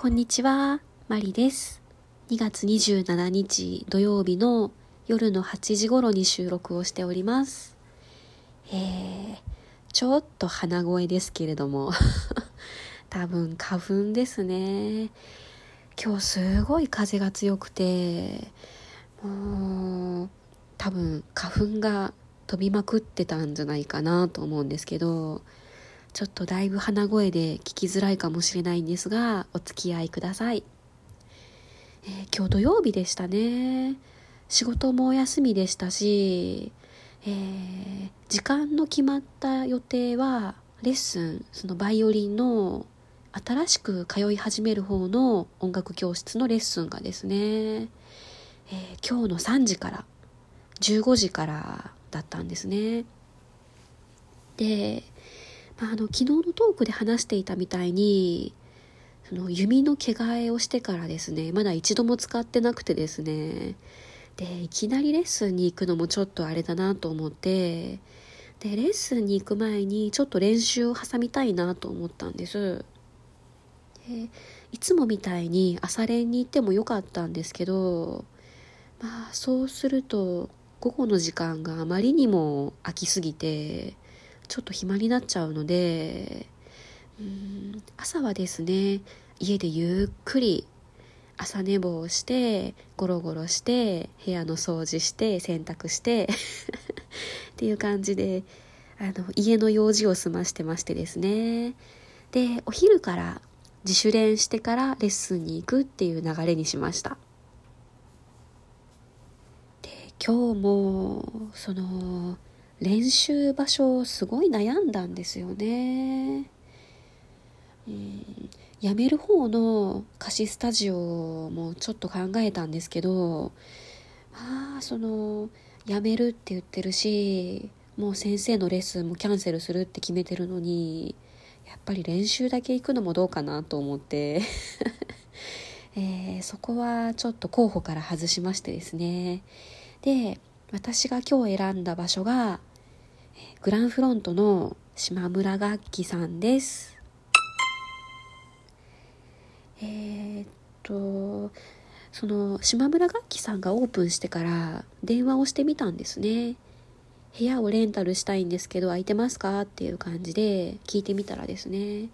こんにちは、マリです。2月27日土曜日の夜の8時頃に収録をしております。えー、ちょっと鼻声ですけれども、多分花粉ですね。今日すごい風が強くて、もう多分花粉が飛びまくってたんじゃないかなと思うんですけど、ちょっとだいぶ鼻声で聞きづらいかもしれないんですが、お付き合いください。えー今日土曜日でしたね。仕事もお休みでしたし、えー時間の決まった予定は、レッスン、そのバイオリンの新しく通い始める方の音楽教室のレッスンがですね、えー今日の3時から15時からだったんですね。で、まあ、あの昨日のトークで話していたみたいにその弓の毛替えをしてからですねまだ一度も使ってなくてですねでいきなりレッスンに行くのもちょっとあれだなと思ってでレッスンに行く前にちょっと練習を挟みたいなと思ったんです。でいつもみたいに朝練に行ってもよかったんですけどまあそうすると午後の時間があまりにも空きすぎてちょっと暇になっちゃうのでうん朝はですね家でゆっくり朝寝坊してゴロゴロして部屋の掃除して洗濯して っていう感じであの家の用事を済ましてましてですね。でお昼から自主練してからレッスンに行くっていう流れにしました。で今日もその練習場所をすごい悩んだんですよね。うん、辞める方の貸しスタジオもちょっと考えたんですけど、まあ、その、辞めるって言ってるし、もう先生のレッスンもキャンセルするって決めてるのに、やっぱり練習だけ行くのもどうかなと思って、えーそこはちょっと候補から外しましてですね。で、私が今日選んだ場所が、グランフロントの島村楽器さんです。えーっと、その島村楽器さんがオープンしてから電話をしてみたんですね。部屋をレンタルしたいんですけど空いてますか？っていう感じで聞いてみたらですね、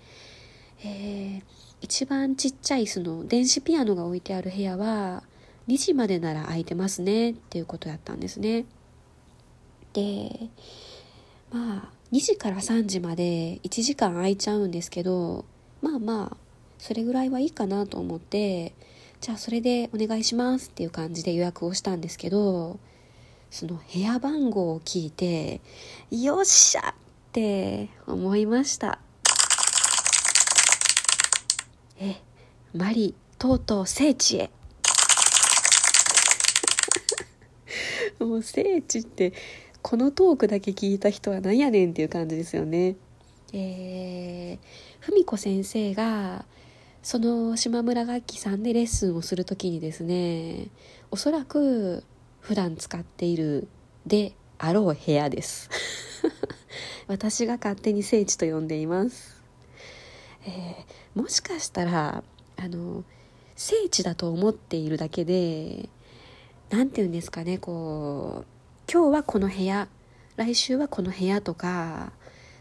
えー一番ちっちゃいその電子ピアノが置いてある部屋は2時までなら空いてますねっていうことだったんですね。で、まあ2時から3時まで1時間空いちゃうんですけどまあまあそれぐらいはいいかなと思ってじゃあそれでお願いしますっていう感じで予約をしたんですけどその部屋番号を聞いてよっしゃって思いました。えマリとうとう聖地へ。もう聖地ってこのトークだけ聞いた人は何やねんっていう感じですよね。えー、文子先生がその島村楽器さんでレッスンをする時にですねおそらく普段使っているであろう部屋です 私が勝手に聖地と呼んでいます、えーもしかしたらあの聖地だと思っているだけで何て言うんですかねこう今日はこの部屋来週はこの部屋とか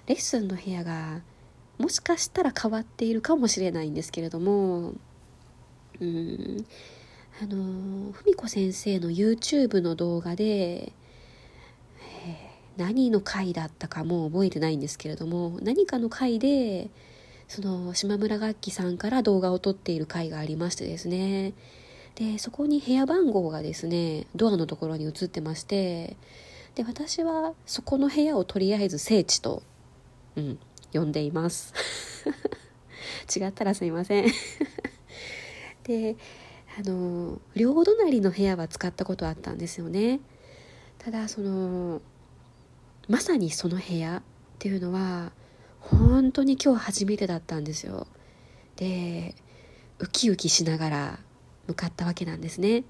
レッスンの部屋がもしかしたら変わっているかもしれないんですけれどもうんあの文子先生の YouTube の動画で、何の回だったかも覚えてないんですけれども何かの回でその島村楽器さんから動画を撮っている回がありましてですね。でそこに部屋番号がですねドアのところに映ってましてで私はそこの部屋をとりあえず聖地と、うん、呼んでいます。違ったらすいません。であの両隣の部屋は使ったことあったんですよね。ただそのまさにその部屋っていうのは本当に今日初めてだったんですよ。でウキウキしながら向かったわけなんですね。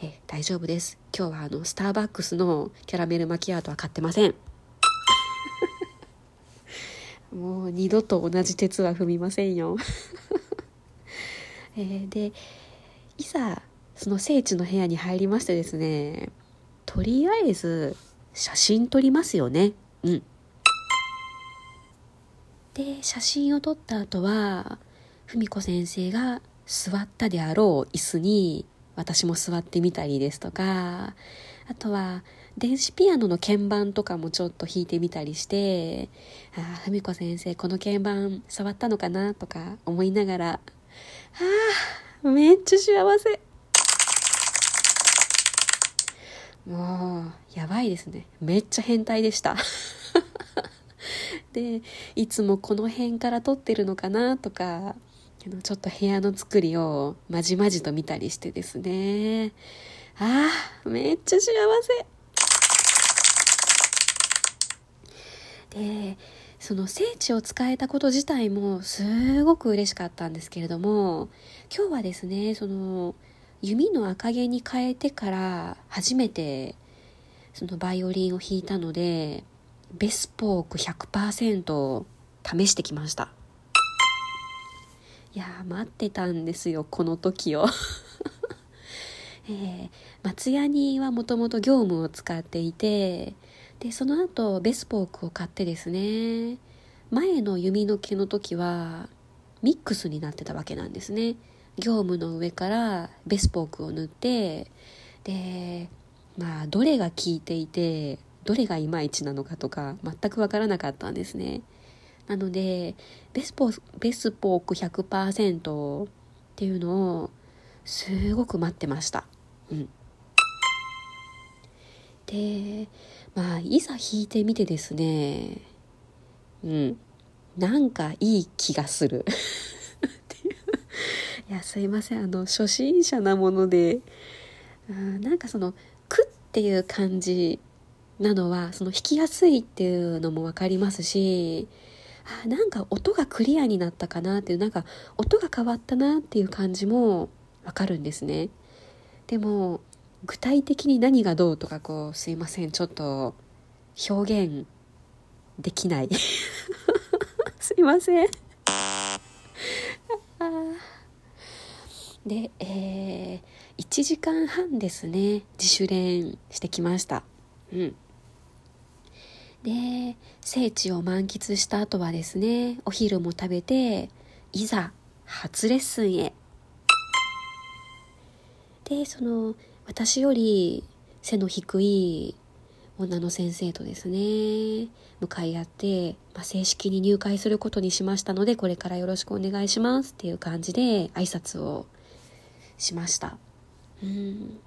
え大丈夫です。今日はあのスターバックスのキャラメルマキアートは買ってません。もう二度と同じ鉄は踏みませんよ。えー、でいざその聖地の部屋に入りましてですねとりあえず写真撮りますよね。うん。で写真を撮った後は文子先生が座ったであろう椅子に私も座ってみたりですとかあとは電子ピアノの鍵盤とかもちょっと弾いてみたりしてああ文子先生この鍵盤触ったのかなとか思いながらああめっちゃ幸せ。もうやばいですね。めっちゃ変態でした。でいつもこの辺から撮ってるのかなとかちょっと部屋の作りをまじまじと見たりしてですね。ああめっちゃ幸せ。でその聖地を使えたこと自体もすごく嬉しかったんですけれども今日はですねその弓の赤毛に変えてから初めてそのバイオリンを弾いたのでベスポーク100%試してきました。いや待ってたんですよこの時を。えー、松ヤニはもともと業務を使っていてでその後ベスポークを買ってですね前の弓の毛の時はミックスになってたわけなんですね。業務の上からベスポークを塗ってでまあどれが効いていてどれがいまいちなのかとか全く分からなかったんですね。なのでベスポベスポーク100%っていうのをすごく待ってました。うん。でまあいざ弾いてみてですね。うん。なんかいい気がする。いやすいません。あの初心者なものでうんなんかその「く」っていう感じなのはその弾きやすいっていうのも分かりますしあなんか音がクリアになったかなっていうなんか音が変わったなっていう感じも分かるんですね。でも具体的に何がどうとかこうすいませんちょっと表現できない。すいません。で、えー、1時間半ですね。自主練してきました。うん。で聖地を満喫した後はですねお昼も食べていざ初レッスンへ。でその私より背の低い女の先生とですね向かい合って、まあ、正式に入会することにしましたのでこれからよろしくお願いしますっていう感じで挨拶をしました。うん。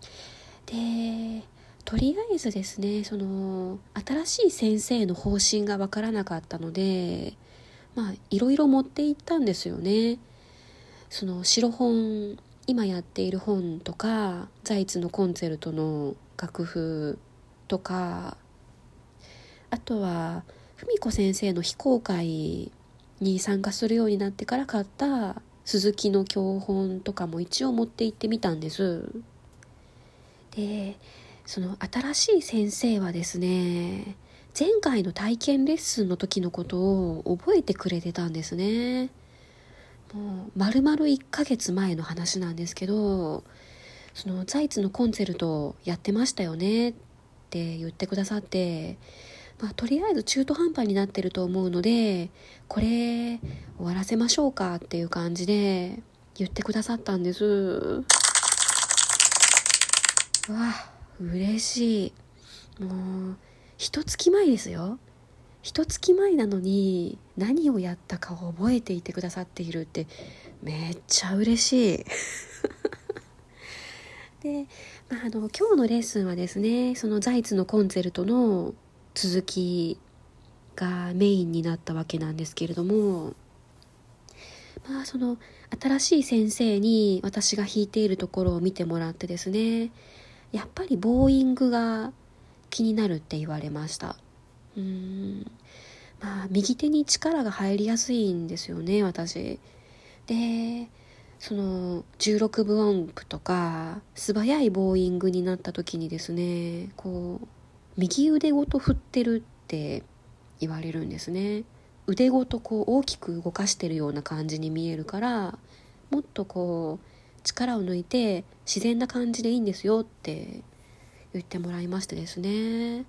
でとりあえずですねその新しい先生の方針が分からなかったのでまあいろいろ持っていったんですよね。その白本今やっている本とかザイツのコンチェルトの楽譜とかあとは文子先生の非公開に参加するようになってから買った鈴木の教本とかも一応持って行ってみたんです。でその新しい先生はですね前回の体験レッスンの時のことを覚えてくれてたんですね。もう丸々1ヶ月前の話なんですけどそのザイツのコンセルトやってましたよねって言ってくださってまあ、とりあえず中途半端になってると思うのでこれ終わらせましょうかっていう感じで言ってくださったんです。うわ。嬉しい。もう一月前ですよ。一月前なのに何をやったかを覚えていてくださっているってめっちゃ嬉しい。で、まあ、あの今日のレッスンはですねそのザイツのコンチェルトの続きがメインになったわけなんですけれどもまあその新しい先生に私が弾いているところを見てもらってですねやっぱりボーイングが気になるって言われました。うーん。まあ右手に力が入りやすいんですよね私。でその16分音符とか素早いボーイングになった時にですねこう右腕ごと振ってるって言われるんですね。腕ごとこう大きく動かしてるような感じに見えるからもっとこう力を抜いて自然な感じでいいんですよって言ってもらいましてですね。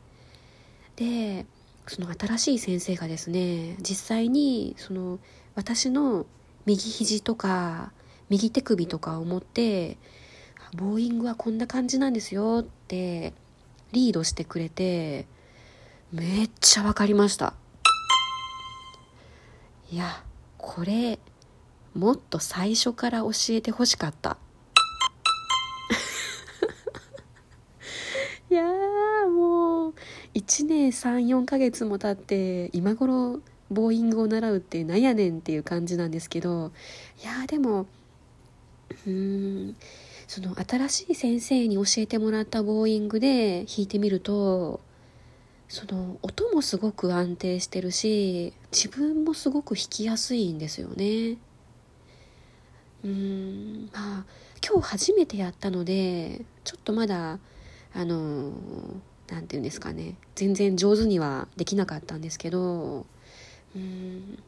でその新しい先生がですね実際にその私の右肘とか右手首とかを持ってボーイングはこんな感じなんですよってリードしてくれてめっちゃ分かりました。いやこれもっと最初から教えてほしかった。いやもう1年34ヶ月も経って今頃ボーイングを習うってなんやねんっていう感じなんですけどいやでもうーんその新しい先生に教えてもらったボーイングで弾いてみるとその音もすごく安定してるし自分もすごく弾きやすいんですよね。うん。まあ今日初めてやったのでちょっとまだあの何て言うんですかね。全然上手にはできなかったんですけどうん。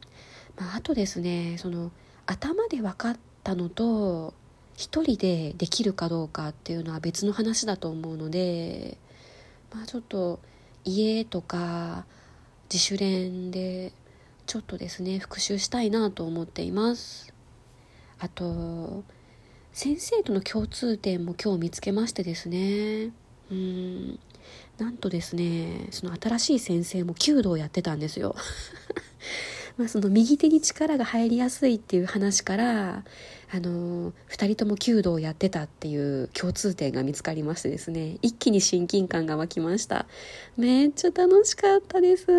まああとですねその頭で分かったのと一人でできるかどうかっていうのは別の話だと思うのでまあちょっと家とか自主練でちょっとですね復習したいなと思っています。あと先生との共通点も今日見つけましてですね。うん。なんとですねその新しい先生も弓道やってたんですよ。まあ、その右手に力が入りやすいっていう話からあの2人とも弓道をやってたっていう共通点が見つかりましてですね。一気に親近感が湧きました。めっちゃ楽しかったです。